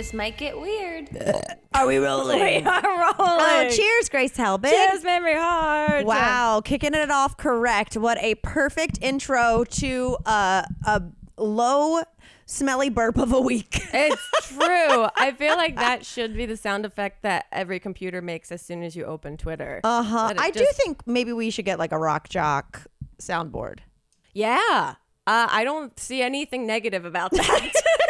This might get weird. Are we rolling? we are rolling. Oh, cheers, Grace Helbig. Cheers, Mamrie Hart. Wow, kicking it off correct. What a perfect intro to uh, a low, smelly burp of a week. It's true. I feel like that should be the sound effect that every computer makes as soon as you open Twitter. Uh huh. I do think maybe we should get like a rock jock soundboard. Yeah. Uh, I don't see anything negative about that.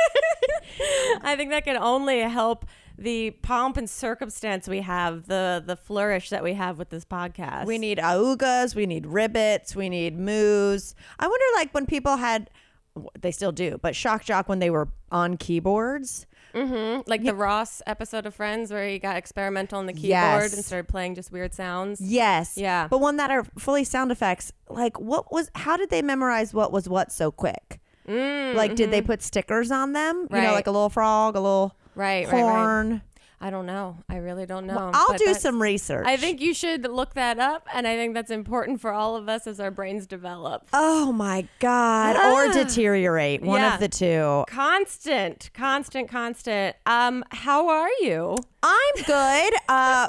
I think that can only help the pomp and circumstance we have, the the flourish that we have with this podcast. We need augas, we need ribbits, we need moos. I wonder, like, when people had, they still do, but shock jock when they were on keyboards. Mhm. like the Ross episode of Friends where he got experimental on the keyboard Yes. and started playing just weird sounds. Yes. Yeah. But one that are fully sound effects. Like, what was? How did they memorize what was what so quick? Mm, Like, did they put stickers on them? You know, like a little frog, a little Right, right, right. horn. I don't know. I really don't know. Well, I'll do some research. I think you should look that up, and I think that's important for all of us as our brains develop. Oh my God. Or Ah. deteriorate. One Yeah. of the two. Constant, constant, constant. Um, how are you? I'm good. Uh,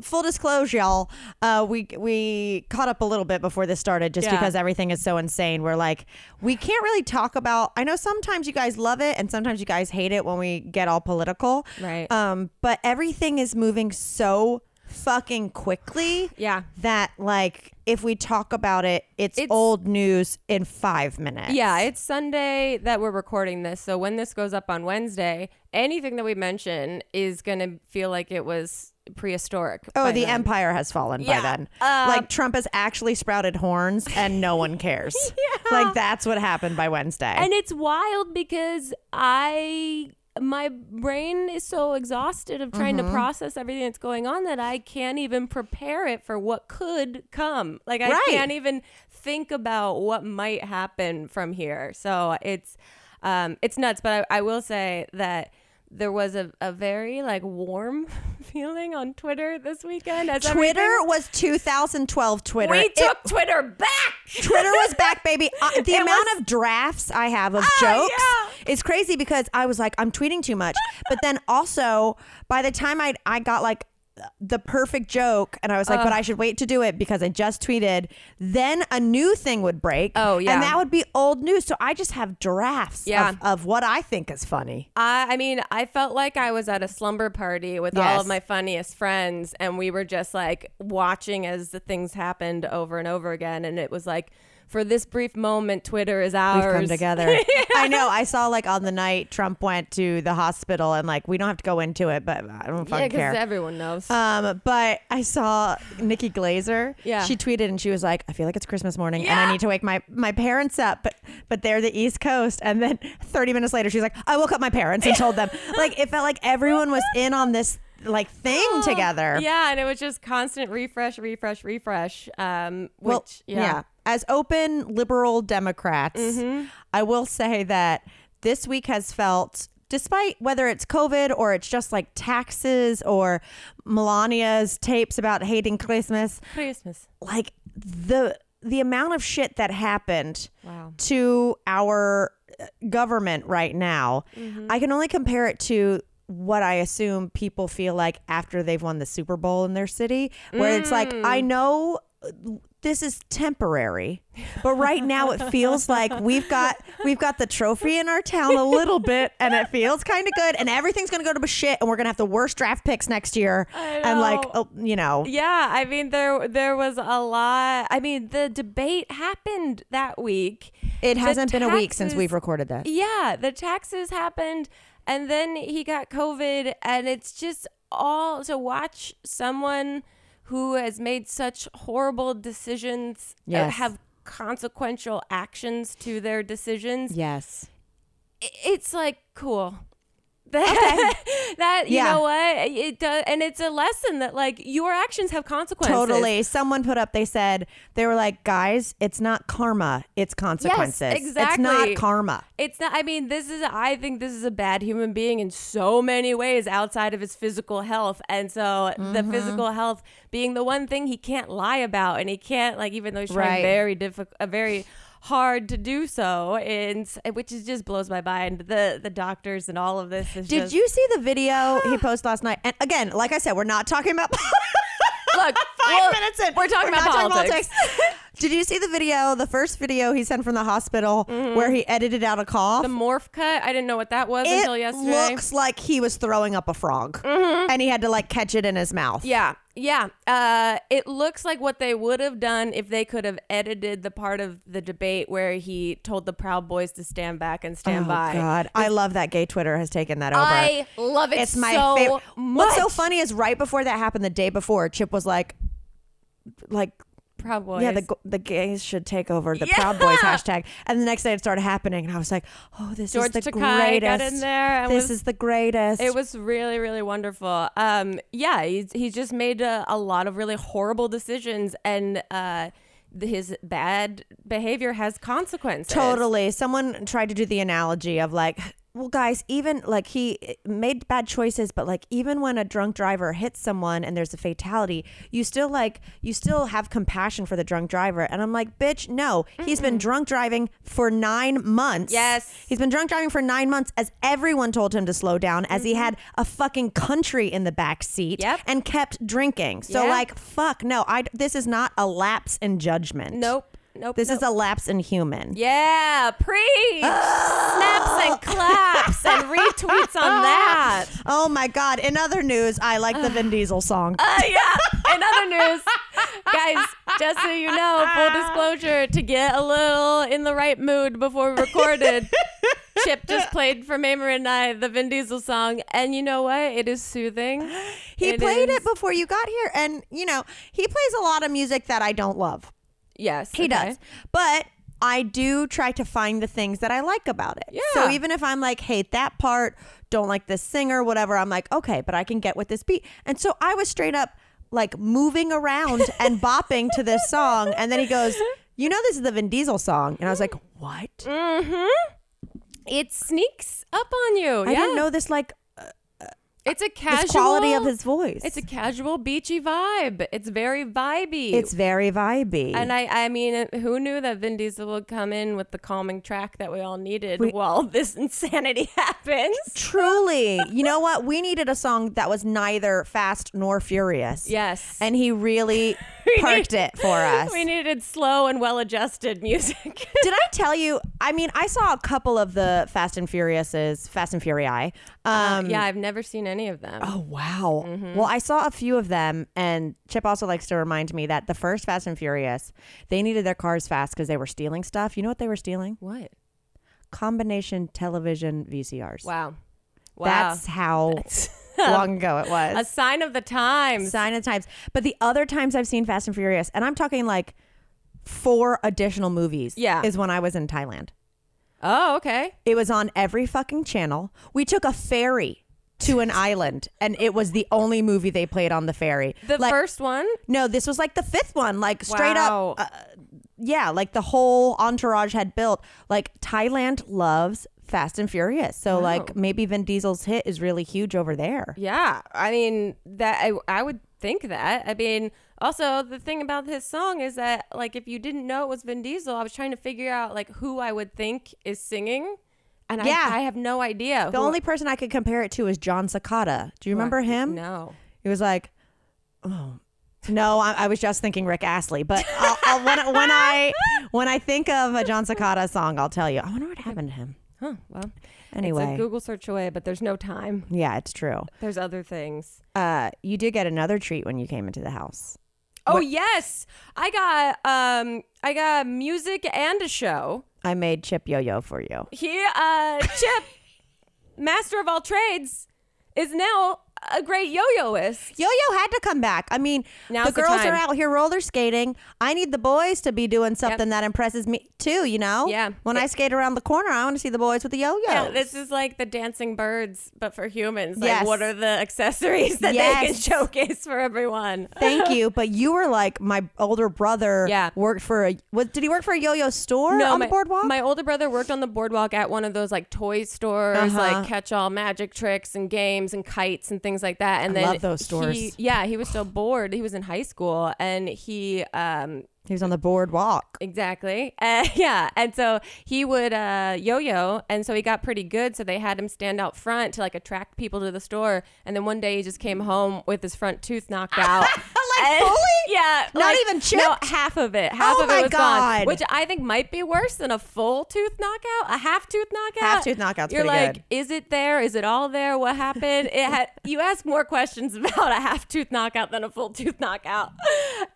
full disclosure, y'all. Uh, we we caught up a little bit before this started, just Yeah. because everything is so insane. We're like, we can't really talk about. I know sometimes you guys love it, and sometimes you guys hate it when we get all political. Right. Um, but everything is moving so fucking quickly. Yeah. That like, if we talk about it, it's, It's- old news in five minutes. Yeah, it's Sunday that we're recording this. So when this goes up on Wednesday, anything that we mention is going to feel like it was prehistoric. Oh, the then. empire has fallen Yeah. by then. Um, like Trump has actually sprouted horns and no one cares. yeah. Like that's what happened by Wednesday. And it's wild because I my brain is so exhausted of trying to process everything that's going on that I can't even prepare it for what could come. Like I Right. can't even think about what might happen from here. So it's um it's nuts, but I, I will say that there was a, a very like warm feeling on Twitter this weekend. As Twitter everything- was 2012 Twitter. we It- took Twitter back. Twitter was back, baby. Uh, the It amount was- of drafts I have of Ah, jokes yeah. is crazy because I was like, I'm tweeting too much. But then also, by the time I I got like the perfect joke, and I was like, but I should wait to do it because I just tweeted. Then a new thing would break. Oh, yeah. and that would be old news. So I just have drafts Yeah. of, of what I think is funny. I, I mean, I felt like I was at a slumber party with all of my funniest friends, and we were just like watching as the things happened over and over again. And it was like, for this brief moment, Twitter is ours. We've come together. I know. I saw like on the night Trump went to the hospital, and like we don't have to go into it, but I don't Yeah, fucking because care. everyone knows. Um, but I saw Nikki Glazer. Yeah. She tweeted and she was like, I feel like it's Christmas morning and I need to wake my, my parents up, but but they're the East Coast. And then 30 minutes later, she's like, I woke up my parents and told them. like it felt like everyone was in on this like thing together. yeah, and it was just constant refresh, refresh, refresh. Um, which Well, yeah. As open liberal Democrats, Mm-hmm. I will say that this week has felt, despite whether it's COVID or it's just like taxes or Melania's tapes about hating Christmas, Christmas. like the the amount of shit that happened Wow. to our uh, government right now, I can only compare it to what I assume people feel like after they've won the Super Bowl in their city, where it's like, I know uh, this is temporary, but right now it feels like we've got we've got the trophy in our town a little bit, and it feels kind of good, and everything's gonna go to shit, and we're gonna have the worst draft picks next year, and like, oh, you know, Yeah, I mean there there was a lot. I mean the debate happened that week. it hasn't been a week since we've recorded that. Yeah, the taxes happened and then he got COVID and it's just all to watch someone who has made such horrible decisions uh, Yes. have consequential actions to their decisions. Yes. It's like cool. That, that you Yeah. know what it does and it's a lesson that like your actions have consequences Totally. Someone put up, they said, they were like, guys, it's not karma, it's consequences. It's exactly. it's not karma. It's not. I mean, this is. I think this is a bad human being in so many ways outside of his physical health, and so the Mm-hmm. physical health being the one thing he can't lie about, and he can't like even though he's trying Right. very difficult, a very hard to do so, and which is just blows my mind. The the doctors and all of this is. Did just, you see the video he posted last night? And again, like I said, we're not talking about look? five well, minutes in. We're talking about not politics. Did you see the video, the first video he sent from the hospital where he edited out a cough? Mm-hmm. The morph cut. I didn't know what that was it until yesterday. Mm-hmm. looks like he was throwing up a frog and he had to like catch it in his mouth. Yeah, yeah. Uh, it looks like what they would have done if they could have edited the part of the debate where he told the Proud Boys to stand back and stand Oh by. God, I love that gay Twitter has taken that over. I love it it's my so favorite. much. What's so funny is right before that happened, the day before, Chip was like, like Proud Boys. Yeah, the the gays should take over the Yeah. Proud Boys hashtag. And the next day it started happening, and I was like, "Oh, this George is the greatest. in there this was- is the greatest." It was really, really wonderful. Um, yeah, he's, he's just made a, a lot of really horrible decisions, and uh, his bad behavior has consequences. totally. Someone tried to do the analogy of like, well, guys, even like he eh, made bad choices, but like even when a drunk driver hits someone and there's a fatality, you still like you still have compassion for the drunk driver. And I'm like, bitch, no, he's been drunk driving for nine months. Yes. he's been drunk driving for nine months, as everyone told him to slow down, as he had a fucking country in the back seat Yep. and kept drinking. So Yeah. like, fuck, no, I this is not a lapse in judgment. Nope. Nope. This nope. is a lapse in human. Yeah, preach! Snaps and claps and retweets on that. Oh my God. In other news, I like the Vin Diesel song. Uh, yeah. In other news, guys, just so you know, full disclosure, to get a little in the right mood before we recorded, Chip just played for Mamrie and I the Vin Diesel song, and you know what? It is soothing. He played is- it before you got here. And, you know, he plays a lot of music that I don't love. Yes, He okay. does. But I do try to find the things that I like about it. Yeah. So even if I'm like, hate that part, don't like this singer, whatever, I'm like, okay, but I can get with this beat. And so I was straight up like moving around and bopping to this song. And then he goes, you know, this is the Vin Diesel song. And I was like, what? Mm-hmm. It sneaks up on you. I yeah. didn't know this like It's a casual quality of his voice. It's a casual beachy vibe. It's very vibey. It's very vibey. and I, I mean, who knew that Vin Diesel would come in with the calming track that we all needed We- while this insanity happens? Truly, you know what? We needed a song that was neither fast nor furious. Yes. And he really parked need- it for us. We needed slow and well-adjusted music. Did I tell you? I mean, I saw a couple of the Fast and Furiouses, Fast and Furii. Um, yeah, I've never seen any of them. Oh wow! Mm-hmm. Well, I saw a few of them, and Chip also likes to remind me that the first Fast and Furious, they needed their cars fast because they were stealing stuff. You know what they were stealing? What? Combination television VCRs. Wow. Wow. That's how long ago it was. a sign of the times. sign of times. But the other times I've seen Fast and Furious, and I'm talking like four additional movies. Yeah. is when I was in Thailand. Oh, okay. It was on every fucking channel. We took a ferry to an island, and it was the only movie they played on the ferry. The like, first one. no, this was like the fifth one. Like straight Wow. up, uh, yeah, like the whole entourage had built. Like Thailand loves Fast and Furious, so like maybe Vin Diesel's hit is really huge over there. Yeah, I mean that I, I would think that. I mean, also the thing about his song is that like if you didn't know it was Vin Diesel, I was trying to figure out like who I would think is singing, and Yeah. I, I have no idea. The only person I could compare it to is Jon Secada. Do you who I- remember him? No. He was like, oh. No, I, I was just thinking Rick Astley, but I'll, I'll, when, when I when I think of a Jon Secada song, I'll tell you. I wonder what happened to him. Huh. Well, Anyway, it's a Google search away, but there's no time. yeah, it's true. There's other things. Uh, you did get another treat when you came into the house. Oh What- yes, I got um I got music and a show. I made Chip Yo-Yo for you. He uh Chip, master of all trades, is now a great yo-yoist. Yo-Yo had to come back. I mean, Now's the the girls time. are out here roller skating. I need the boys to be doing something that impresses me too. You know? Yeah. When I skate around the corner, I want to see the boys with the yo-yo. Yeah, this is like the dancing birds, but for humans. Like, Yes. what are the accessories that they can showcase for everyone? Thank you, but you were like my older brother. Yeah. worked for a. What did he work for a yo-yo store on my, the boardwalk? My older brother worked on the boardwalk at one of those like toy stores, Uh-huh. like catch-all magic tricks and games and kites and things like that. And I then love those stores. he- yeah, he was so bored. He was in high school and he um He was on the boardwalk. Exactly. Uh, yeah. And so he would uh, yo yo. And so he got pretty good. So they had him stand out front to like attract people to the store. And then one day he just came home with his front tooth knocked out. Fully? Yeah. Not like- even No, half of it. Half Oh of it was God. gone. Which I think might be worse than a full tooth knockout. A half tooth knockout. Half tooth knockout's You're like, good. is it there? Is it all there? What happened? It had. You ask more questions about a half tooth knockout than a full tooth knockout.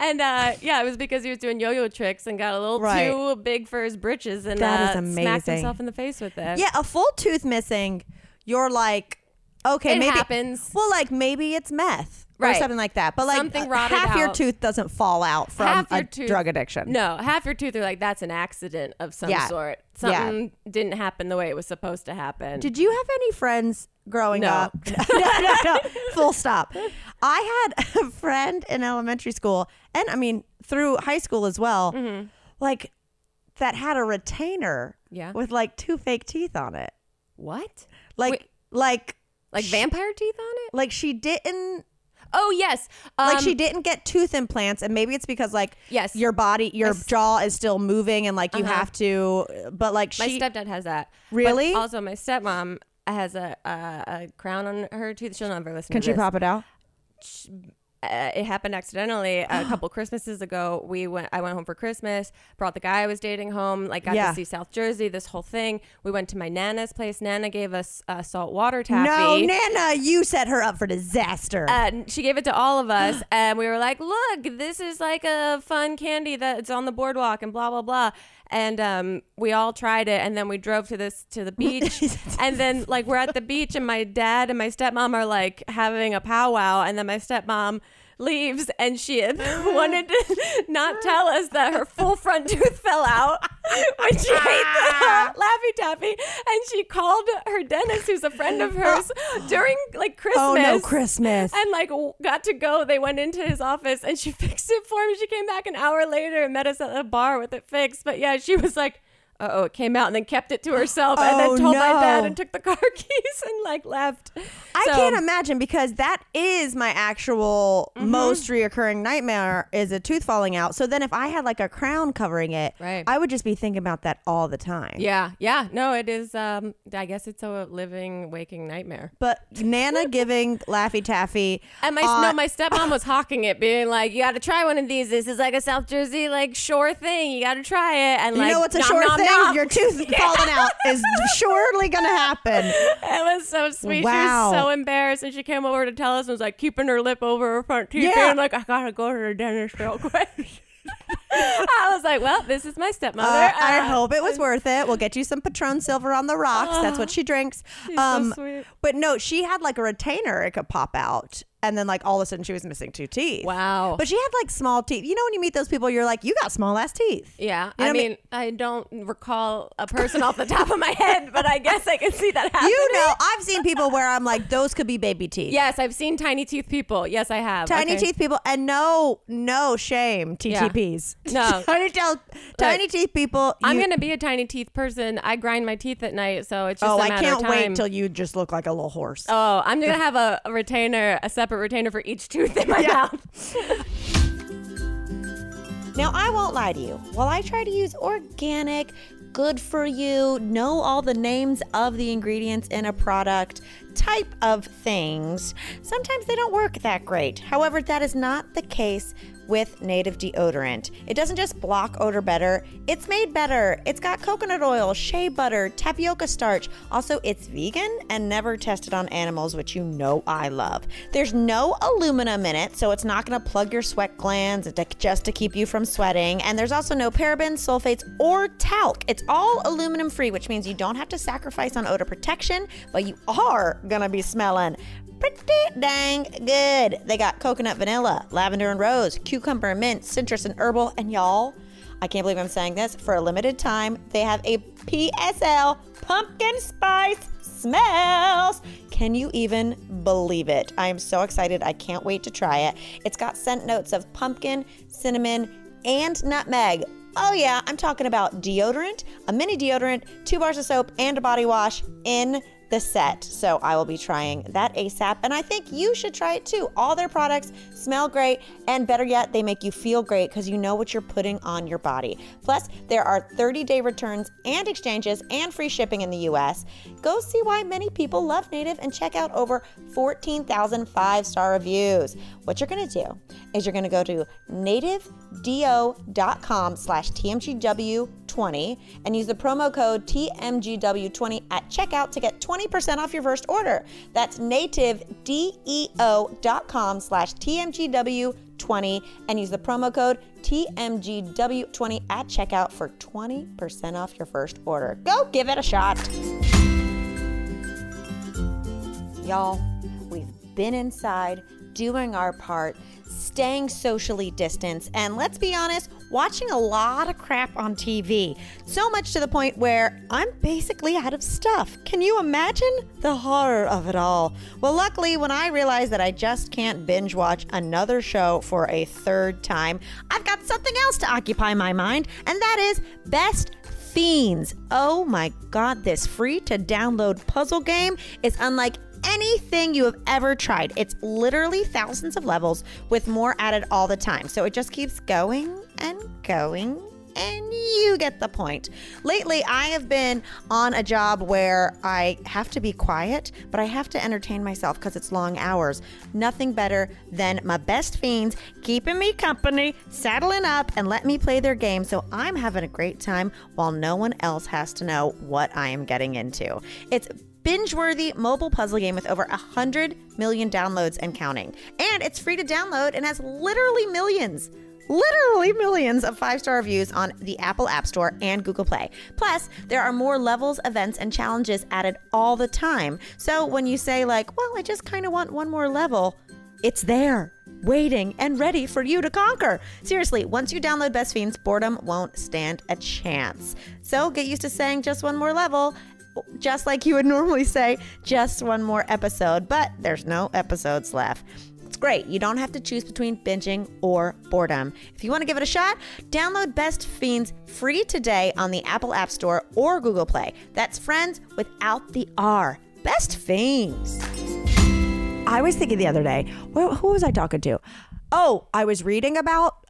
And uh, yeah, it was because he was doing yo-yo tricks and got a little Right. too big for his britches and That is uh, smacked amazing. himself in the face with it. Yeah, a full tooth missing, you're like, okay, It maybe happens. Well, like maybe it's meth. Or something like that. But like Something uh, rotted half your out. tooth doesn't fall out from Half a tooth- drug addiction. No, half your tooth are like that's an accident of some Yeah. sort. Yeah. Something didn't happen the way it was supposed to happen. Did you have any friends growing No. up? no, no, no. Full stop. I had a friend in elementary school, and I mean through high school as well, Mm-hmm. like that had a retainer Yeah. with like two fake teeth on it. what? Like, Wait. like, Like vampire teeth on it? like she didn't Oh yes. Um, like she didn't get tooth implants and maybe it's because like Yes. your body your s- jaw is still moving and like you Uh-huh. have to but like My stepdad has that. But Really? also, my stepmom has a, a a crown on her tooth. She'll never listen. can to she this. pop it out uh, it happened accidentally a couple Christmases ago. We went. I went home for Christmas. Brought the guy I was dating home. Like got Yeah. to see South Jersey. This whole thing. We went to my nana's place. Nana gave us uh, salt water taffy. no nana you set her up for disaster and she gave it to all of us and we were like look this is like a fun candy that's on the boardwalk and blah blah blah and um, we all tried it and then we drove to this to the beach and then like we're at the beach and my dad and my stepmom are like having a powwow and then my stepmom leaves and she had wanted to not tell us that her full front tooth fell out when she ate the Laffy Taffy and she called her dentist who's a friend of hers during like Christmas oh no christmas and like got to go. They went into his office and she fixed it for him. She came back an hour later and met us at the bar with it fixed. But yeah, she was like, "Uh oh," it came out and then kept it to herself and Oh, then told my dad and took the car keys and like left. I So- can't imagine because that is my actual Mm-hmm. most reoccurring nightmare is a tooth falling out. So then if I had like a crown covering it, Right. I would just be thinking about that all the time. Yeah, yeah. No, it is. Um, I guess it's a living, waking nightmare. But Nana giving Laffy Taffy And my uh, no, my stepmom was hawking it, being like, "You got to try one of these. This is like a South Jersey like shore thing. You got to try it." And you like, know what's a nom, nom, thing? Nom. Your tooth falling out is surely gonna happen. It was so sweet. Wow. She was so embarrassed, and she came over to tell us and was like keeping her lip over her front teeth, Yeah. being like, "I gotta go to the dentist real quick." I was like, "Well, this is my stepmother." Uh, I Uh, hope it was worth it. We'll get you some Patron Silver on the rocks. That's what she drinks. She's so sweet. But no, she had like a retainer. It could pop out, and then like all of a sudden she was missing two teeth. Wow. But she had like small teeth. You know when you meet those people, you're like, you got small ass teeth. yeah, You know I mean? mean, I don't recall a person off the top of my head, but I guess I can see that happening. You know, I've seen people where I'm like, those could be baby teeth. Yes, I've seen tiny teeth people. Yes, I have. Tiny Okay. teeth people, and no, no shame, TTPs. No. tiny, tell, tiny teeth people. I'm gonna be a tiny teeth person. I grind my teeth at night, so it's oh, just Oh, I can't wait till you just look like a little horse. Oh, I'm gonna have a, a retainer, a separate retainer for each tooth in my mouth. Now, I won't lie to you. While I try to use organic, good for you, know all the names of the ingredients in a product type of things, sometimes they don't work that great. However, that is not the case with native deodorant. It doesn't just block odor better, it's made better. It's got coconut oil, shea butter, tapioca starch. Also, it's vegan and never tested on animals, which you know I love. There's no aluminum in it, so it's not going to plug your sweat glands just to keep you from sweating. And there's also no parabens, sulfates, or talc. It's all aluminum free, which means you don't have to sacrifice on odor protection, but you are going to be smelling pretty dang good. They got coconut vanilla, lavender and rose, cucumber and mint, citrus and herbal, and y'all, I can't believe I'm saying this. For a limited time, they have a PSL pumpkin spice smells. Can you even believe it? I am so excited. I can't wait to try it. It's got scent notes of pumpkin, cinnamon, and nutmeg. Oh, yeah, I'm talking about deodorant, a mini deodorant, two bars of soap, and a body wash in the set. So I will be trying that ASAP. And I think you should try it too. All their products smell great. And better yet, they make you feel great because you know what you're putting on your body. Plus, there are 30 day returns and exchanges and free shipping in the US. Go see why many people love Native and check out over 14,000 five star reviews. What you're going to do is you're going to go to nativedeo.com slash TMGW20 and use the promo code TMGW20 at checkout to get 20% off your first order. That's nativedeo.com slash TMGW20 and use the promo code TMGW20 at checkout for 20% off your first order. Go give it a shot. Y'all, we've been inside doing our part, staying socially distanced, and let's be honest, watching a lot of crap on TV. So much to the point where I'm basically out of stuff. Can you imagine the horror of it all? Well, luckily, when I realized that I just can't binge watch another show for a third time, I've got something else to occupy my mind, and that is Best Fiends. Oh my god, this free to download puzzle game is unlike anything you have ever tried. It's literally thousands of levels with more added all the time. So it just keeps going and going and you get the point. Lately, I have been on a job where I have to be quiet, but I have to entertain myself because it's long hours. Nothing better than my best fiends keeping me company, saddling up, and let me play their game so I'm having a great time while no one else has to know what I am getting into. It's binge-worthy mobile puzzle game with over 100 million downloads and counting. And it's free to download and has literally millions literally millions of five star reviews on the Apple App Store and Google Play. Plus, there are more levels, events, and challenges added all the time. So when you say, like, well, I just kind of want one more level, it's there. Waiting and ready for you to conquer. Seriously, once you download Best Fiends, boredom won't stand a chance. So get used to saying just one more level just like you would normally say, just one more episode, but there's no episodes left. It's great. You don't have to choose between binging or boredom. If you want to give it a shot, download Best Fiends free today on the Apple App Store or Google Play. That's friends without the R. Best Fiends. I was thinking the other day, who who was I talking to? Oh, I was reading about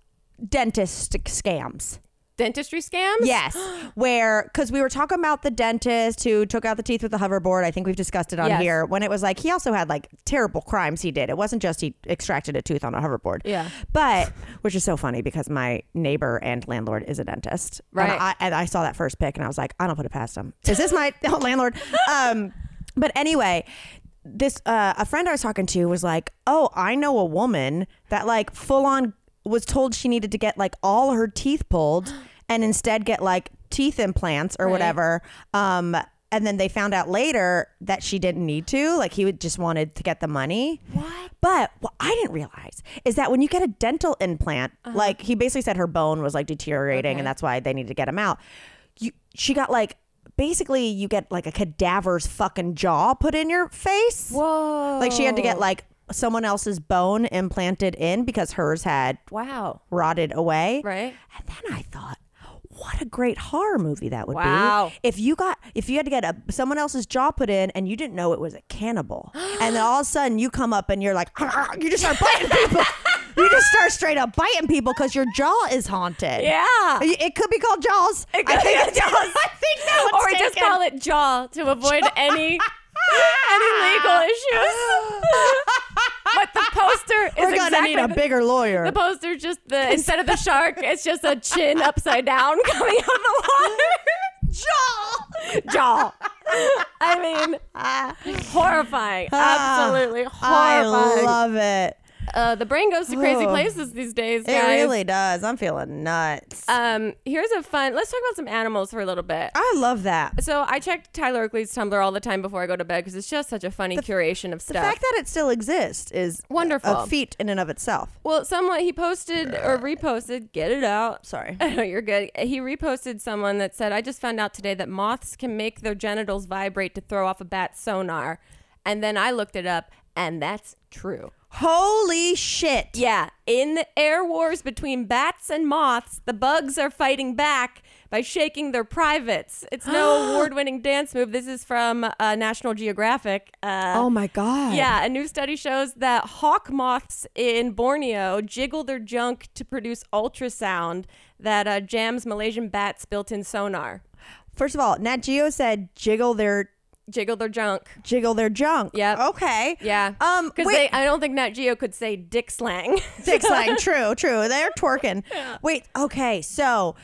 dentist scams. Dentistry scams? Yes, where because we were talking about the dentist who took out the teeth with the hoverboard. I think we've discussed it on Yes. here. When it was like he also had like terrible crimes he did. It wasn't just he extracted a tooth on a hoverboard. Yeah. but which is so funny because my neighbor and landlord is a dentist. Right. And I, and I saw that first pic and I was like, I don't put it past him. Is this my landlord? Um, but anyway. This uh, a friend I was talking to was like, "Oh, I know a woman that like full on was told she needed to get like all her teeth pulled and instead get like teeth implants or Right. whatever. Um, and then they found out later that she didn't need to. Like he would just wanted to get the money. What? But what I didn't realize is that when you get a dental implant, like he basically said her bone was like deteriorating Uh-huh. Okay. and that's why they needed to get him out. You she got like basically you get like a cadaver's fucking jaw put in your face. Whoa. Like she had to get like someone else's bone implanted in because hers had Wow. rotted away. Right? And then I thought, what a great horror movie that would Wow. be if you got if you had to get a someone else's jaw put in and you didn't know it was a cannibal, and then all of a sudden you come up and you're like, you just start biting people. you just start straight up biting people because your jaw is haunted. Yeah. It could be called Jaws. It could I think be Jaws. I think that or we just call it jaw to avoid any any legal issues. but the poster is We're gonna exactly need a the- bigger lawyer. The poster's just the instead of the shark, it's just a chin upside down coming out of the water. jaw. Jaw. I mean, horrifying. Ah, Absolutely horrifying. I love it. Uh, the brain goes to crazy places these days, It really does. I'm feeling nuts. Um, here's a fun. Let's talk about some animals for a little bit. I love that. So I check Tyler Oakley's Tumblr all the time before I go to bed because it's just such a funny curation of stuff. The fact that it still exists is Wonderful. a feat in and of itself. well, someone he posted or reposted. Get it out. Sorry. You're good. He reposted someone that said, "I just found out today that moths can make their genitals vibrate to throw off a bat sonar." And then I looked it up, and that's true. Holy shit. Yeah, in the air wars between bats and moths, the bugs are fighting back by shaking their privates. It's no award-winning dance move. This is from uh, National Geographic. Uh, Oh my god. yeah, a new study shows that hawk moths in Borneo jiggle their junk to produce ultrasound that uh, jams Malaysian bats' built-in sonar. First of all, Nat Geo said jiggle their Jiggle their junk. jiggle their junk. Yep. Okay. Yeah. Um. Because. I don't think Nat Geo could say dick slang. Dick slang. True. True. They're twerking. Wait. Okay. So.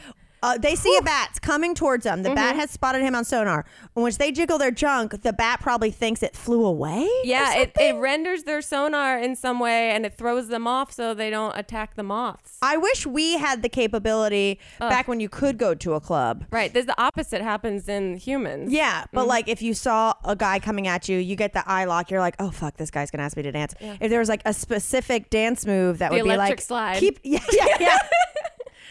Uh, they see a bat coming towards them. The Mm-hmm. bat has spotted him on sonar. And once they jiggle their junk, the bat probably thinks it flew away. yeah, it, it renders their sonar in some way and it throws them off so they don't attack the moths. I wish we had the capability back when you could go to a club. Right. There's the opposite happens in humans. Yeah, but Mm-hmm. like if you saw a guy coming at you, you get the eye lock. You're like, oh fuck, this guy's gonna ask me to dance. If there was like a specific dance move that The would be electric like slide. keep yeah yeah, yeah.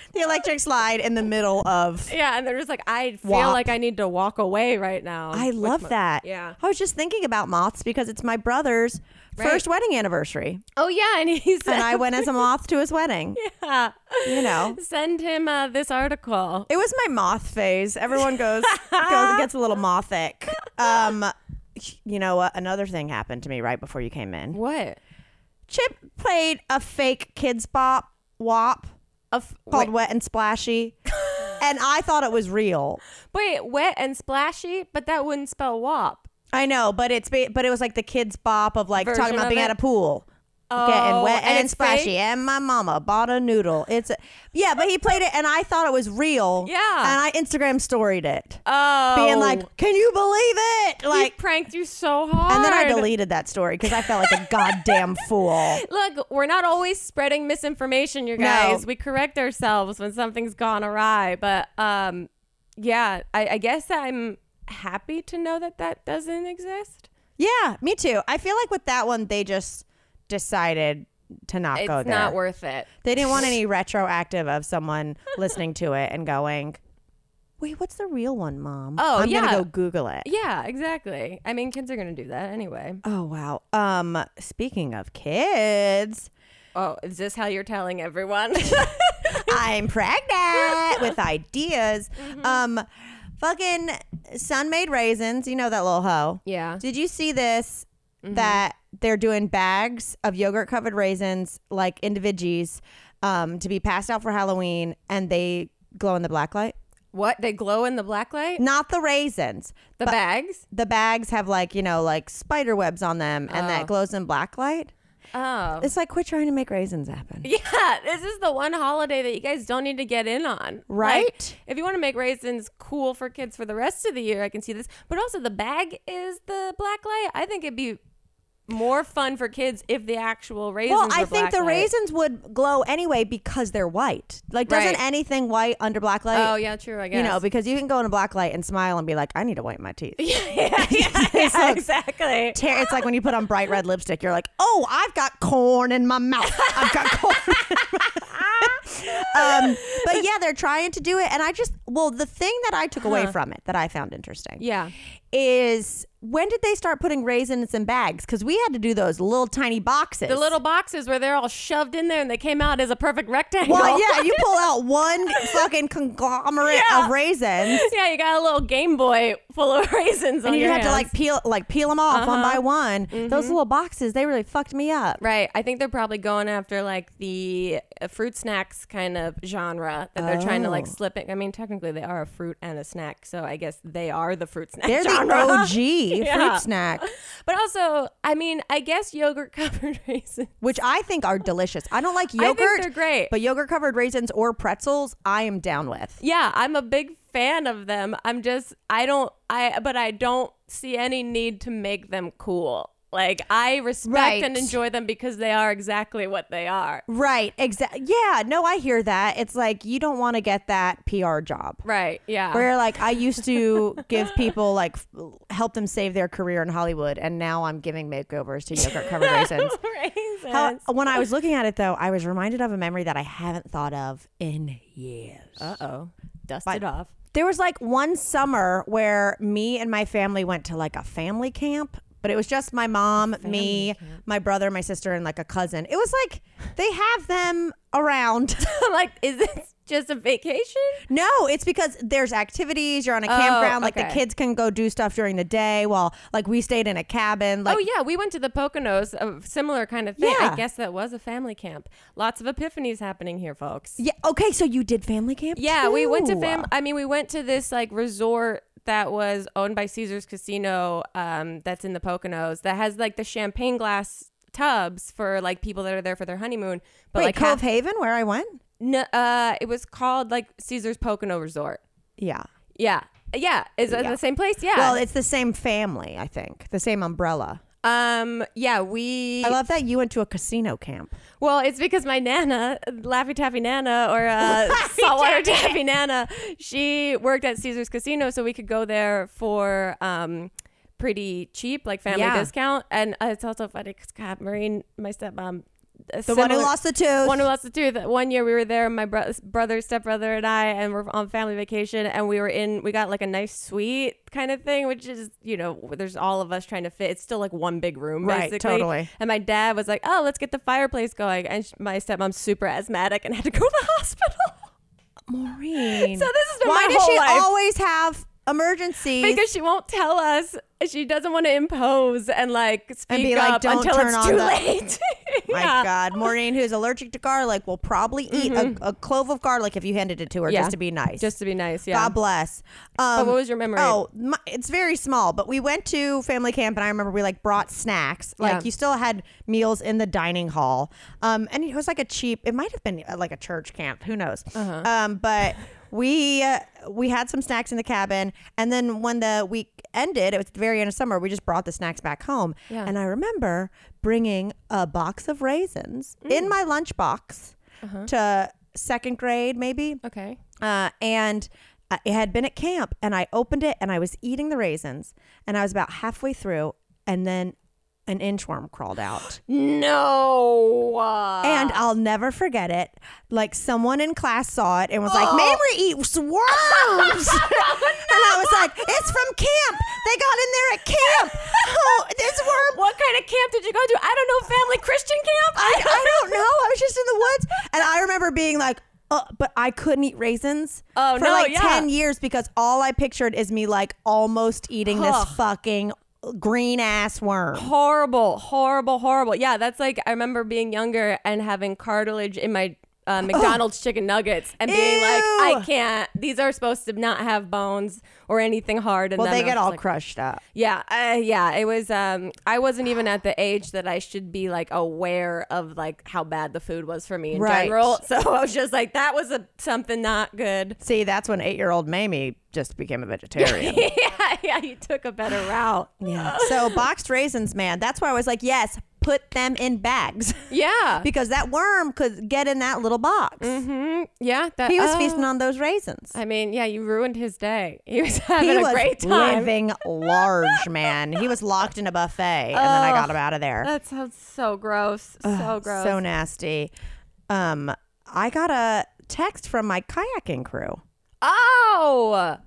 the electric slide in the middle of. Yeah, and they're just like, I feel like I need to walk away right now. I love my- that. Yeah. I was just thinking about moths because it's my brother's Right. first wedding anniversary, Oh yeah, and he's and I went as a moth to his wedding. yeah. You know. Send him uh, this article. It was my moth phase. Everyone goes, goes gets a little mothic. Um, you know what? Another thing happened to me right before you came in. What? Chip played a fake Kidz Bop WAP A f- called wait, Wet and Splashy, and I thought it was real. wait, wet and splashy, but that wouldn't spell WAP. I know, but it's but it was like the Kidz Bop of like Version talking about of being it? at a pool. Oh, Getting wet and, it's splashy, fake? and my mama bought a noodle. It's a, yeah, but he played it, and I thought it was real. Yeah. and I Instagram storied it, Oh, being like, "Can you believe it?" he Like, pranked you so hard. and then I deleted that story because I felt like a goddamn fool. Look, we're not always spreading misinformation, you No. guys. We correct ourselves when something's gone awry. But um, yeah, I, I guess I'm happy to know that that doesn't exist. Yeah, me too. I feel like with that one, they just decided to not It's go there. It's not worth it. They didn't want any retroactive of someone listening to it and going, "Wait, what's the real one, Mom?" Oh, I'm yeah. gonna go Google it. Yeah, exactly. I mean, kids are gonna do that anyway. Oh wow. Um, speaking of kids, Oh, is this how you're telling everyone? I'm pregnant with ideas. Mm-hmm. Um, fucking sun made raisins. You know that little hoe. yeah. Did you see this? Mm-hmm. That they're doing bags of yogurt covered raisins, like individuals, um, to be passed out for Halloween, and they glow in the black light. What? They glow in the black light? Not the raisins. The but bags? The bags have like you know like spider webs on them, and Oh. that glows in black light. Oh. It's like quit trying to make raisins happen. Yeah, this is the one holiday that you guys don't need to get in on. Right? Like, if you want to make raisins cool for kids for the rest of the year, I can see this. But also, the bag is the black light. I think it'd be more fun for kids if the actual raisins. Well, I think the light. raisins would glow anyway because they're white. Like, doesn't Right. anything white under black light? Oh yeah, true. I guess you know, because you can go in a black light and smile and be like, I need to whiten my teeth. yeah, yeah, yeah, yeah, exactly. Tear- It's like when you put on bright red lipstick, you're like, oh, I've got corn in my mouth. I've got corn. um, but yeah, they're trying to do it. And I just, well, the thing that I took away from it that I found interesting Yeah. is when did they start putting raisins in bags? Because we had to do those little tiny boxes. The little boxes where they're all shoved in there and they came out as a perfect rectangle. Well, yeah, you pull out one fucking conglomerate Yeah. of raisins. yeah, you got a little Game Boy full of raisins on And you have to like peel like peel them off one Uh-huh. by one. Those little boxes, they really fucked me up. Right. I think they're probably going after like the uh, fruit snacks kind of genre that they're trying to like Oh. slip it. I mean, technically they are a fruit and a snack, so I guess they are the fruit snack They're genre. the OG Yeah. fruit snack, But also, I mean, I guess yogurt covered raisins. which I think are delicious. I don't like I yogurt, think they're great. but yogurt covered raisins or pretzels, I am down with. yeah, I'm a big fan of them. I'm just I don't I but I don't see any need to make them cool. Like I respect Right. and enjoy them because they are exactly what they are. Right, exactly. Yeah, no, I hear that. It's like you don't want to get that PR job. Right. Yeah. Where like I used to give people like help them save their career in Hollywood, and now I'm giving makeovers to yogurt covered raisins. raisins. How, when I was looking at it though, I was reminded of a memory that I haven't thought of in years. Uh oh. Dust it off. There was like one summer where me and my family went to like a family camp but it was just my mom, me, my brother, my sister, and like a cousin. It was like they have them around. Like, is this just a vacation? no, it's because there's activities. You're on a oh, campground. Like the kids can go do stuff during the day. While like we stayed in a cabin. Like oh yeah, we went to the Poconos, a similar kind of thing. Yeah. I guess that was a family camp. Lots of epiphanies happening here, folks. yeah. Okay, so you did family camp. Yeah, we went to fam. I mean, we went to this like resort that was owned by Caesar's Casino. Um, that's in the Poconos. That has like the champagne glass tubs for like people that are there for their honeymoon. But Wait, like Cove half, Haven, where I went. no, uh, it was called like Caesar's Pocono Resort. Yeah. Yeah, yeah. Is it Yeah. the same place? Yeah. Well, it's the same family, I think. The same umbrella. Um, yeah. We. I love that you went to a casino camp. Well, it's because my nana, Laffy Taffy Nana, or uh, Saltwater Taffy Nana, she worked at Caesar's Casino, so we could go there for um, pretty cheap, like family Yeah. discount. And uh, it's also funny because God, Maureen, my stepmom, The one who lost the tooth. one who lost the tooth. One year we were there, my bro- brother, stepbrother, and I, and we're on family vacation, and we were in. We got like a nice suite kind of thing, which is you know, there's all of us trying to fit. It's still like one big room, Right, basically. totally. And my dad was like, "Oh, let's get the fireplace going," and sh- my stepmom's super asthmatic and had to go to the hospital. Maureen. So this has been Why my does whole she life. always have emergencies? because she won't tell us. She doesn't want to impose and like speak be like, up "Don't until turn it's on too the-" late. My Yeah. God, Maureen, who's allergic to garlic, will probably eat a, a clove of garlic if you handed it to her Mm-hmm. Yeah. just to be nice. Just to be nice, yeah. God bless. but Um, what was your memory? Oh, my, it's very small, but we went to family camp, and I remember we like brought snacks. Like Yeah. you still had meals in the dining hall, um, and it was like a cheap. It might have been uh, like a church camp. Who knows? Uh-huh. Um, but we uh, we had some snacks in the cabin, and then when the week ended, it was the very end of summer. We just brought the snacks back home, Yeah. and I remember bringing a box of raisins Mm. in my lunchbox Uh-huh. to second grade, maybe okay. uh, and uh, it had been at camp and i opened it and i was eating the raisins and i was about halfway through and then an inchworm crawled out No. and i'll never forget it like someone in class saw it and was like mamrie eats worms and i was like it's from camp they got in there at camp oh this worm what kind of camp did you go to? I don't know. Family Christian camp? I, I don't know. I was just in the woods, and I remember being like, uh, but I couldn't eat raisins Oh, for no, like yeah. ten years because all I pictured is me like almost eating this fucking green ass worm. horrible, horrible, horrible. Yeah, that's like I remember being younger and having cartilage in my uh, McDonald's chicken nuggets and being like, I can't. These are supposed to not have bones or anything hard. And Well, then they get all like, crushed up. Yeah, uh, yeah. It was. Um, I wasn't even at the age that I should be like aware of like how bad the food was for me in Right. general. So I was just like, that was a something not good. See, that's when eight-year-old Mamrie just became a vegetarian. yeah, yeah. You took a better route. yeah. So boxed raisins, man. That's why I was like, yes, put them in bags Yeah. because that worm could get in that little box. Mm-hmm. Yeah. That, He was oh. feasting on those raisins. I mean, yeah, you ruined his day. He was having he a was great time. living large, man. He was locked in a buffet, and then I got him out of there. That sounds so gross. so gross. So nasty. Um, I got a text from my kayaking crew. oh,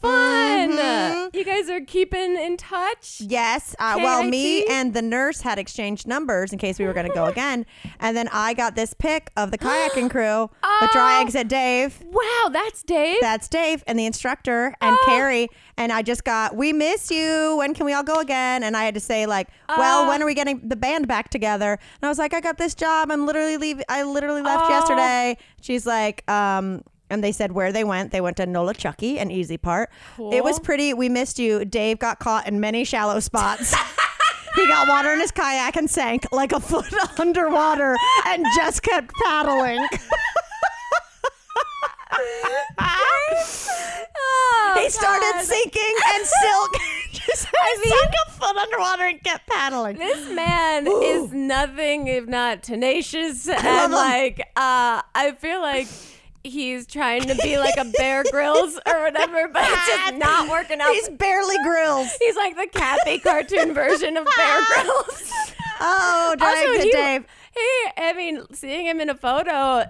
fun! Mhm. You guys are keeping in touch. Yes. Uh, well, me and the nurse had exchanged numbers in case we were going to go again. And then I got this pic of the kayaking crew dry Oh. eggs at Dave. Wow, that's Dave. That's Dave and the instructor and Oh. Carrie. And I just got, we miss you. When can we all go again? And I had to say like, well, Oh. when are we getting the band back together? And I was like, I got this job. I'm literally leave. I literally left Oh. yesterday. She's like, um, and they said where they went. They went to Nolichucky and Easy Part. It was pretty. We missed you. Dave got caught in many shallow spots. he got water in his kayak and sank like a foot underwater and just kept paddling. Oh, He started God. sinking and Silk just I sunk a foot underwater and kept paddling. This man is nothing if not tenacious and like uh I feel like he's trying to be like a Bear Grylls or whatever, but it's just not working out. He's barely grills. He's like the Cathy cartoon version of Bear Grylls. Oh, Dave, he, Dave. he, I mean, seeing him in a photo,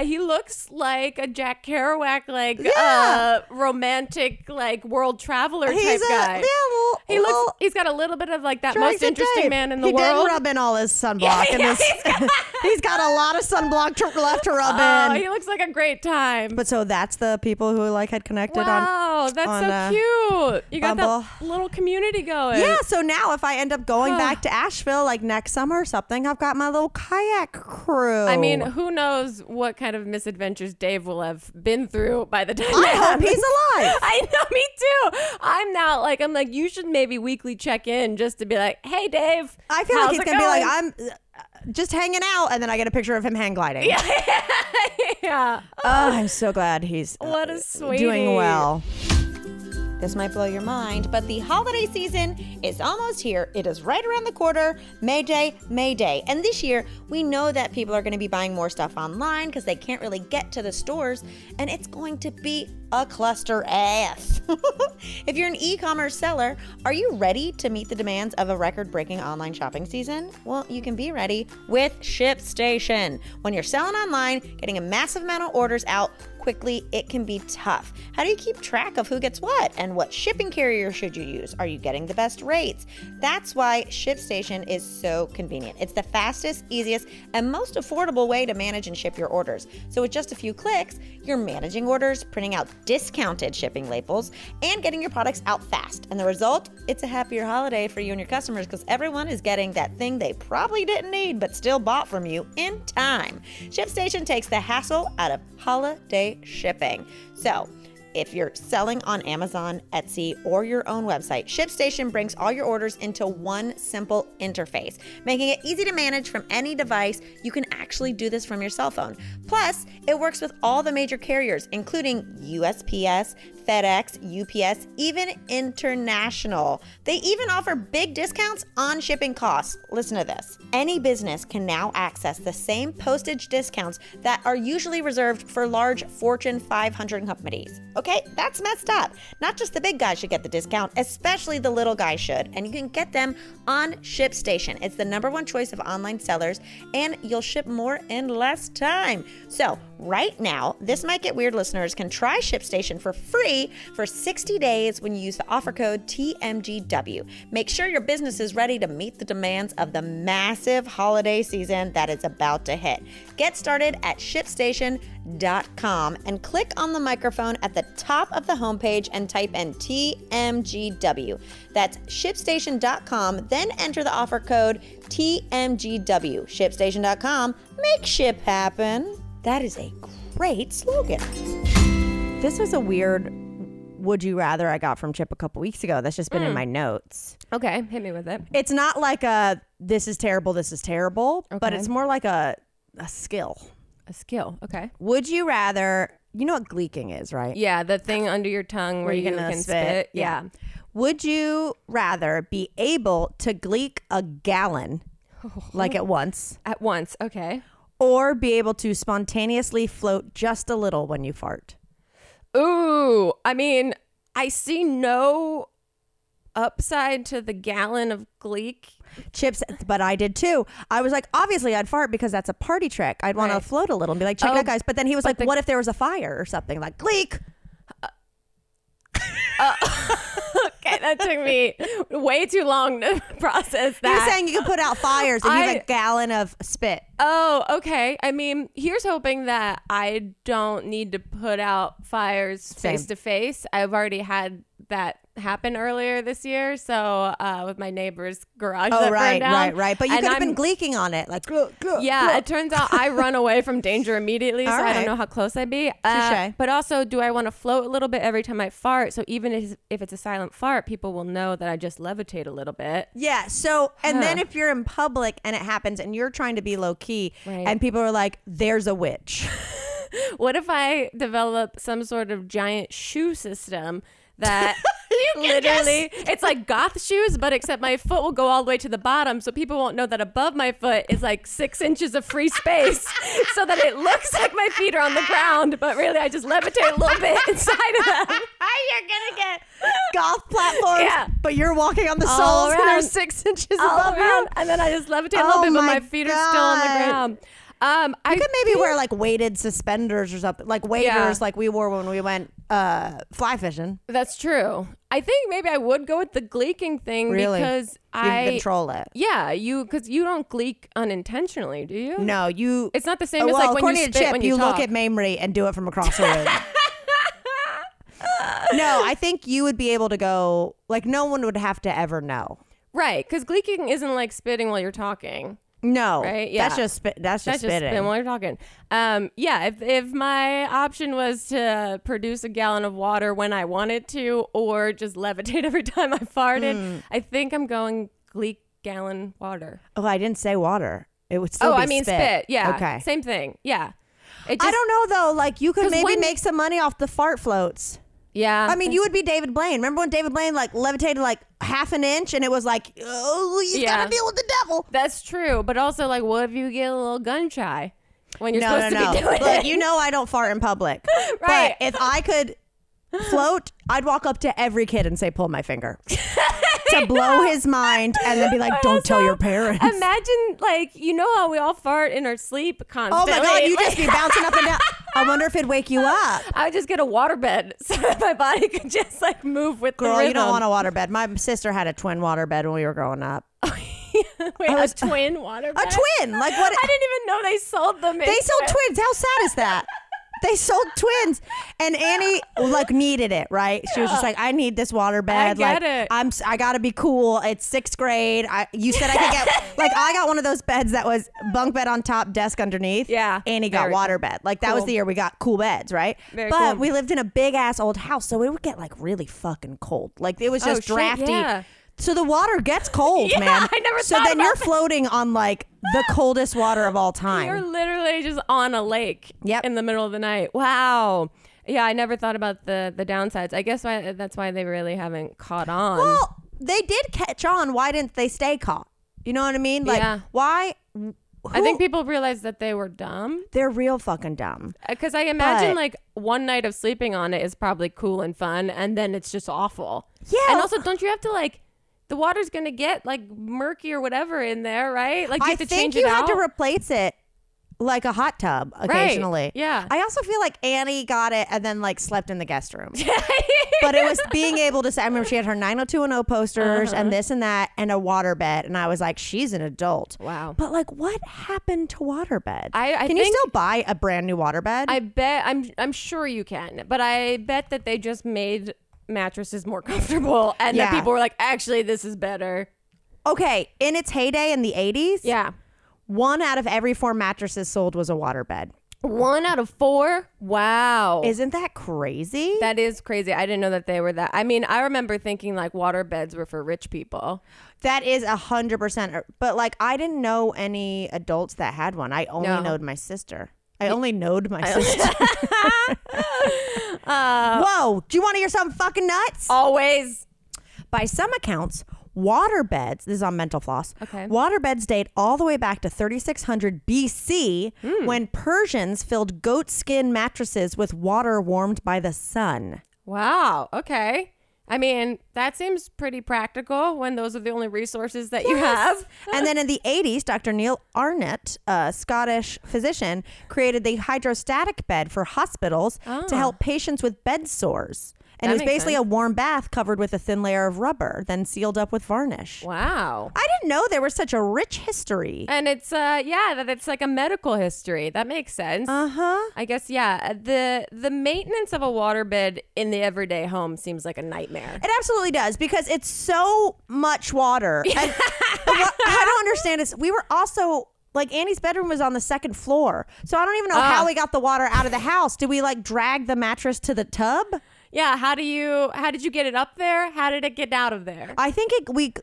uh, he looks like a Jack Kerouac, like Yeah. uh, romantic, like world traveler He's type a guy. yeah, little He looks. little He's got a little bit of like that most interesting man in the he world. He did rub in all his sunblock. Yeah, and yeah, this, he's got a lot of sunblock to, left to rub in. oh, in. he looks like a great time. But so that's the people who like had connected on. Wow, that's on, so uh, cute. You got Bumble. that little community going. Yeah, so now if I end up going back to Asheville like next summer or something, I've got my little kayak crew. I mean, who knows what kind of misadventures Dave will have been through by the time. I hope happens. he's alive. I know, me too. I'm now like, I'm like, you should maybe weekly check in just to be like, hey, Dave. I feel like he's gonna be like. I'm uh, just hanging out, and then I get a picture of him hang gliding. yeah. yeah. Oh, I'm so glad he's uh, What a sweetie. doing well. This might blow your mind, but the holiday season is almost here. It is right around the corner. May Day, May Day. And this year, we know that people are going to be buying more stuff online because they can't really get to the stores, and it's going to be a cluster F. if you're an e commerce seller, are you ready to meet the demands of a record breaking online shopping season? Well, you can be ready with ShipStation. When you're selling online, getting a massive amount of orders out, quickly, it can be tough. How do you keep track of who gets what and what shipping carrier should you use? Are you getting the best rates? That's why ShipStation is so convenient. It's the fastest, easiest, and most affordable way to manage and ship your orders. So with just a few clicks, you're managing orders, printing out discounted shipping labels, and getting your products out fast. And the result, it's a happier holiday for you and your customers because everyone is getting that thing they probably didn't need but still bought from you in time. ShipStation takes the hassle out of holiday shipping. So, if you're selling on Amazon, Etsy, or your own website, ShipStation brings all your orders into one simple interface, making it easy to manage from any device. You can actually do this from your cell phone. Plus, it works with all the major carriers, including USPS, FedEx, UPS, even international. They even offer big discounts on shipping costs. Listen to this. Any business can now access the same postage discounts that are usually reserved for large Fortune 500 companies. Okay, that's messed up. Not just the big guys should get the discount, especially the little guys should. And you can get them on ShipStation. It's the number one choice of online sellers, and you'll ship more in less time. So, right now, this might get weird listeners can try ShipStation for free for 60 days when you use the offer code TMGW. Make sure your business is ready to meet the demands of the massive holiday season that is about to hit. Get started at shipstation.com and click on the microphone at the top of the homepage and type in TMGW. That's shipstation.com, then enter the offer code TMGW. Shipstation.com, make ship happen. That is a great slogan. This was a weird would you rather I got from Chip a couple weeks ago. That's just been in hmm. my notes. Okay, hit me with it. It's not like a this is terrible, this is terrible, but Okay. it's more like a a skill. A skill. Okay. Would you rather you know what gleeking is, right? Yeah, the thing under your tongue where, you can, spit. Yeah. Would you rather be able to gleek a gallon like at once At once. Okay. or be able to spontaneously float just a little when you fart? Ooh, I mean, I see no upside to the gallon of Gleek. Chips, but I did too. I was like, obviously, I'd fart because that's a party trick. I'd want to float a little and be like, check it Oh, out, guys. But then he was like, the- what if there was a fire or something? Like, gleek. Uh, uh, Okay, that took me way too long to process that. You're saying you can put out fires and you have I- a gallon of spit. Oh, okay. I mean, here's hoping that I don't need to put out fires face to face. I've already had that happen earlier this year. So uh, with my neighbor's garage. Oh, right, right, right. But you And could have been I'm- gleeking on it. Like, "Glug, glug, Yeah, glug." it turns out I run away from danger immediately, so All I don't know how close I'd be. Uh, but also, do I want to float a little bit every time I fart? So even if, if it's a silent fart, people will know that I just levitate a little bit. Yeah. So, and then if you're in public and it happens and you're trying to be low key Right. and people are like, there's a witch. What if I develop some sort of giant shoe system that literally it's like goth shoes, but except my foot will go all the way to the bottom, so people won't know that above my foot is like six inches of free space, so that it looks like my feet are on the ground, but really I just levitate a little bit inside of them. you're to get golf platforms, Yeah. but you're walking on the All soles and they're six inches above around, you. and then I just levitate a Oh little bit, but my my feet are still on the ground. Um, I could maybe wear like weighted suspenders or something, like waders, Yeah. like we wore when we went uh, fly fishing. That's true. I think maybe I would go with the gleeking thing Really? because You I control it. yeah you because you don't gleek unintentionally, do you? No, you. It's not the same Uh, as well, like when you spit Chip, when you, look talk. at Mamrie and do it from across the room. no, I think you would be able to go. Like no one would have to ever know. right because gleeking isn't like spitting while you're talking. No, Right? Yeah. That's just spit. That's just That's just spitting. spitting while you're talking. Um, yeah. If if my option was to produce a gallon of water when I wanted to, or just levitate every time I farted, Hmm. I think I'm going gleek gallon water. oh, I didn't say water. It would still oh, be I mean spit. spit. Yeah. Okay. Same thing. Yeah. It I just- don't know though. Like you could 'Cause maybe when- make some money off the fart floats. Yeah. I mean, you would be David Blaine. Remember when David Blaine like levitated like half an inch, and it was like, oh, you Yeah. gotta deal with the devil. That's true, but also like, what if you get a little gun shy when you're no, no, supposed no. to be doing Look, it? you know I don't fart in public. Right. But if I could float, I'd walk up to every kid and say, "Pull my finger," to blow his mind, and then be like, "Don't tell your parents." Imagine like you know how we all fart in our sleep constantly. Oh my god, you just be bouncing up and down. I wonder if it'd wake you up. I would just get a waterbed so that my body could just like move with the Girl, the you don't want a waterbed. My sister had a twin waterbed when we were growing up. Wait, was- a twin waterbed. A twin, like what? I didn't even know they sold them. They sold twins. How sad is that? They sold twins, and Annie like needed it. Right? She was just like, "I need this water bed. get like, it. I'm. I gotta be cool. It's sixth grade. I. You said I could get. like, I got one of those beds that was bunk bed on top, desk underneath. Yeah, Annie got very water bed. Like that was the year we got cool beds. Right. Very but cool. we lived in a big ass old house, so it would get like really fucking cold. Like it was Oh, just shit, drafty. yeah. So the water gets cold, Yeah, man. I never So thought then you're that. floating on like the coldest water of all time. You're literally just on a lake Yep. in the middle of the night. Wow. Yeah, I never thought about the the downsides. I guess why that's why they really haven't caught on. Well, they did catch on. Why didn't they stay caught? You know what I mean? Like, Yeah. why? I think people realized that they were dumb they're real fucking dumb. because I imagine But- like one night of sleeping on it is probably cool and fun, and then it's just awful. Yeah. and also don't you have to like the water's gonna get like murky or whatever in there, right? Like you I have to think change you it had out. to replace it like a hot tub occasionally. yeah. I also feel like Annie got it and then like slept in the guest room. but it was being able to say, I remember she had her 90210 posters Uh-huh. and this and that and a water bed. And I was like, she's an adult. Wow. But like, what happened to water beds? I- I Can you think- still buy a brand new water bed? I bet I'm I'm sure you can, but I bet that they just made mattresses more comfortable, and Yeah. that people were like, actually, this is better. okay. In its heyday in the 80s, Yeah. one out of every four mattresses sold was a water bed. One out of four. Wow. Isn't that crazy? that is crazy. I didn't know that they were that. I mean, I remember thinking like water beds were for rich people. that is a hundred percent. But like, I didn't know any adults that had one. I only No. knowed my sister. I only knowed my sister. Uh, Whoa! Do you want to hear something fucking nuts? Always. By some accounts, water beds. This is on Mental Floss. Okay. Water beds date all the way back to 3600 BC, Hmm. when Persians filled goat skin mattresses with water warmed by the sun. Wow. Okay. I mean, that seems pretty practical when those are the only resources that you have. and then in the 80s, Dr. Neil Arnott, a Scottish physician, created the hydrostatic bed for hospitals to Ah. help patients with bed sores. And it was basically sense. a warm bath covered with a thin layer of rubber, then sealed up with varnish. Wow. I didn't know there was such a rich history. And it's uh yeah, that it's like a medical history. That makes sense. Uh huh. I guess yeah. The the maintenance of a waterbed in the everyday home seems like a nightmare. It absolutely does because it's so much water. What I don't understand is we were also like Annie's bedroom was on the second floor. So I don't even know Ah. how we got the water out of the house. Did we like drag the mattress to the tub? Yeah, how do you how did you get it up there? How did it get out of there? I think it we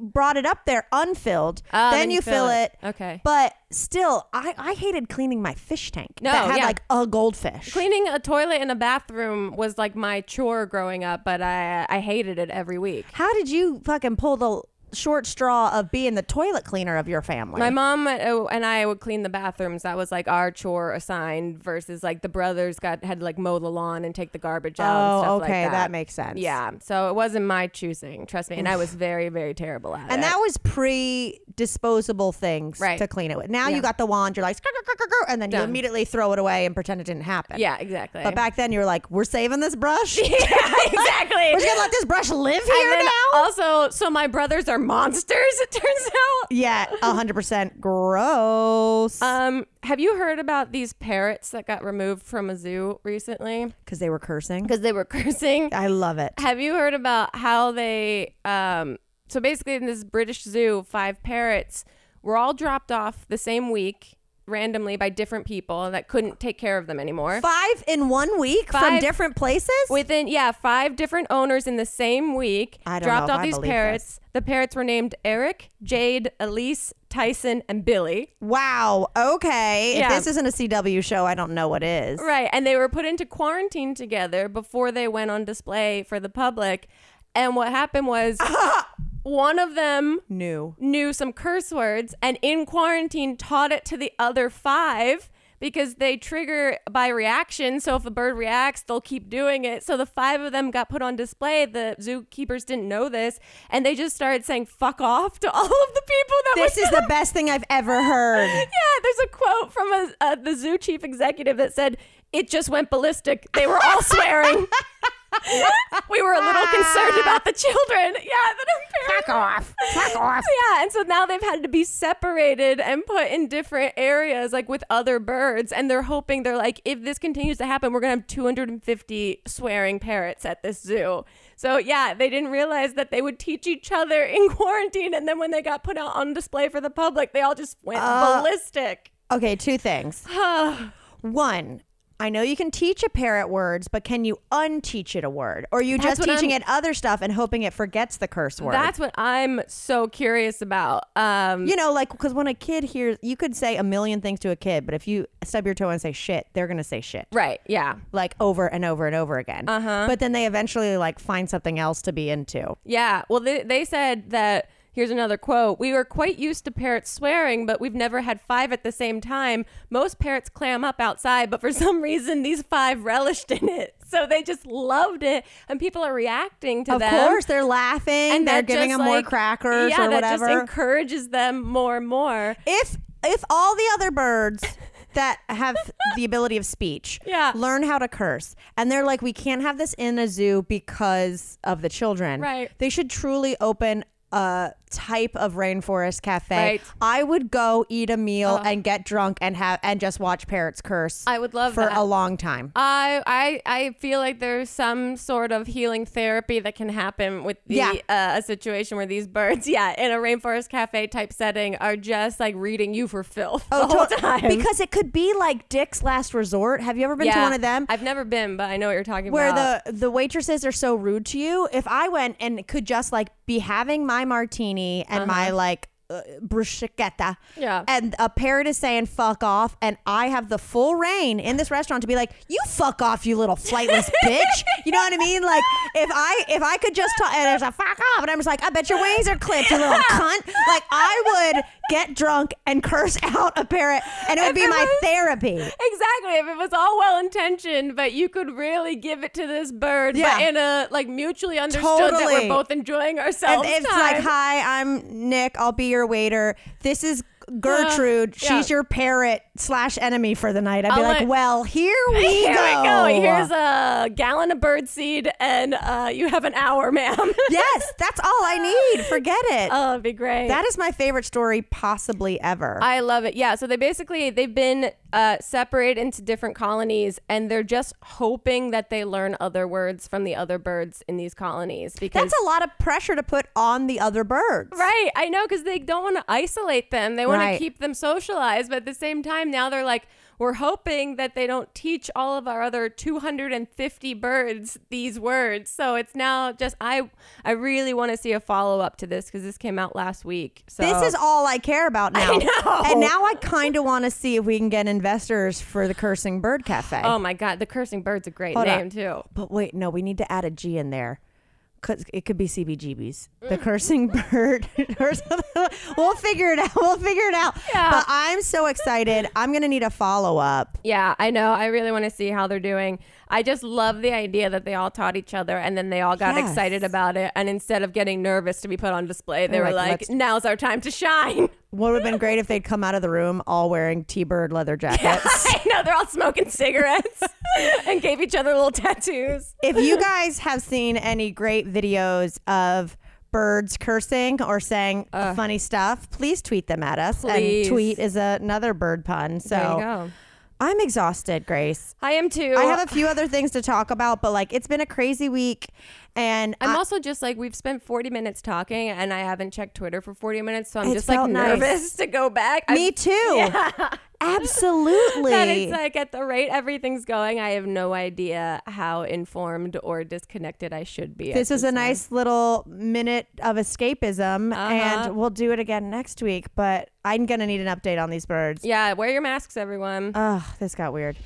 brought it up there unfilled. Oh, then, you fill it. Okay. But still, I, I hated cleaning my fish tank No, that had yeah. like a goldfish. Cleaning a toilet in a bathroom was like my chore growing up, but I I hated it every week. How did you fucking pull the short straw of being the toilet cleaner of your family. My mom uh, and I would clean the bathrooms. That was like our chore assigned versus like the brothers got had to like mow the lawn and take the garbage out. and Oh, stuff like okay, that. that makes sense. Yeah, so it wasn't my choosing. Trust me, and I was very very terrible at it. and that was pre disposable things Right. to clean it with. Now Yeah. you got the wand, you're like, and then you immediately throw it away and pretend it didn't happen. yeah, exactly. But back then you were like, we're saving this brush? yeah, exactly. We're just gonna let this brush live And here now? also, so my brothers are monsters. It turns out. yeah, hundred percent gross. Um, have you heard about these parrots that got removed from a zoo recently Because they were cursing. because they were cursing? I love it. Have you heard about how they um so basically in this British zoo, five parrots were all dropped off the same week randomly by different people that couldn't take care of them anymore. Five in one week from different places. Within yeah, five different owners in the same week I don't dropped know off I these parrots. The parrots were named Eric, Jade, Elise, Tyson, and Billy. wow. Okay. Yeah. If this isn't a CW show, I don't know what is. Right. And they were put into quarantine together before they went on display for the public. And what happened was one of them knew knew some curse words and in quarantine taught it to the other five because they trigger by reaction. So if a bird reacts, they'll keep doing it. So the five of them got put on display. The zookeepers didn't know this and they just started saying fuck off to all of the people that This is the best thing I've ever heard. yeah, there's a quote from a, uh, the zoo chief executive that said, "It just went ballistic. They were all swearing. we were a little concerned about the children. Yeah, that Fuck off. Fuck off. Yeah, and so now they've had to be separated and put in different areas, like with other birds. And they're hoping they're like, if this continues to happen, we're gonna have 250 swearing parrots at this zoo. So yeah, they didn't realize that they would teach each other in quarantine, and then when they got put out on display for the public, they all just went uh, ballistic. Okay, two things. One, I know you can teach a parrot words, but can you unteach it a word? Or are you That's just teaching I'm- it other stuff and hoping it forgets the curse word? That's what I'm so curious about. Um, you know, like because when a kid hears, you could say a million things to a kid, but if you stub your toe and say shit, they're gonna say shit right? Yeah, like over and over and over again. Uh-huh. But then they eventually like find something else to be into. yeah. Well, they they said that. Here's another quote. We were quite used to parrots swearing, but we've never had five at the same time. Most parrots clam up outside, but for some reason, these five relished in it. So they just loved it, and people are reacting to that. of them. course, they're laughing. and they're giving them more crackers yeah, or that whatever. just encourages them more and more. if if all the other birds that have the ability of speech Yeah. learn how to curse and they're like we can't have this in a zoo because of the children Right. they should truly open a type of rainforest cafe Right. i would go eat a meal and get drunk and have and just watch parrots curse I would love for that. a long time I, I I feel like there's some sort of healing therapy that can happen with the Yeah. uh, a situation where these birds, yeah, in a rainforest cafe type setting, are just like reading you for filth the whole to- time. Oh, because it could be like dick's last resort have you ever been to one of them I've never been, but I know what you're talking where about. Where the the waitresses are so rude to you if i went and could just like be having my martini and my like uh, bruschetta. Yeah. and a parrot is saying fuck off. And i have the full reign in this restaurant to be like you fuck off you little flightless bitch. You know what i mean? Like if i if i could just talk and there's a fuck off and i'm just like i bet your wings are clipped you little cunt. Like i would get drunk and curse out a parrot and it would If be it my was- therapy Exactly. If it was all well intentioned, but you could really give it to this bird, Yeah. but in a like mutually understood that we're both enjoying ourselves. And it's time. like, hi, I'm Nick. I'll be your waiter. This is Gertrude. yeah. She's your parrot slash enemy for the night. I'd be I'll like, let- well, here we Here go. we go. Here's a gallon of birdseed, and uh, you have an hour, ma'am. yes, that's all I need. Forget it. oh, it'd be great. that is my favorite story possibly ever. I love it. Yeah. So they basically they've been uh, separated into different colonies, and they're just hoping that they learn other words from the other birds in these colonies because. that's a lot of pressure to put on the other birds. Right, I know because they don't want to isolate them. They want Right. to keep them socialized, but at the same time, now they're like, we're hoping that they don't teach all of our other 250 birds these words. So it's now just I I really want to see a follow up to this because this came out last week. So This is all I care about now. know. And now I kind of want to see if we can get investors for the Cursing Bird Cafe. oh my god, the cursing bird's a great Hold name too. But wait, no, we need to add a G in there. It could be CBGBs. The mm. cursing bird. or something. we'll figure it out. We'll figure it out. Yeah. But I'm so excited. I'm gonna need a follow up. Yeah, I know. I really want to see how they're doing. I just love the idea that they all taught each other and then they all got Yes. excited about it. And instead of getting nervous to be put on display, they They're were like, like, now's our time to shine. What would have been great if they'd come out of the room all wearing T-bird leather jackets. I know. They're all smoking cigarettes and gave each other little tattoos. if you guys have seen any great videos of birds cursing or saying funny stuff, please tweet them at us. Please. And tweet is another bird pun. So There you go. I'm exhausted, Grace. I am too. I have a few other things to talk about, but like it's been a crazy week, and I'm I- also just like we've spent 40 minutes talking and I haven't checked Twitter for 40 minutes, so I'm just like felt nice. nervous to go back. me I- too. Absolutely. that it's like at the rate everything's going, I have no idea how informed or disconnected I should be. this is a time. nice little minute of escapism, Uh-huh. and we'll do it again next week. But I'm gonna need an update on these birds. Yeah, wear your masks, everyone. Ugh, this got weird.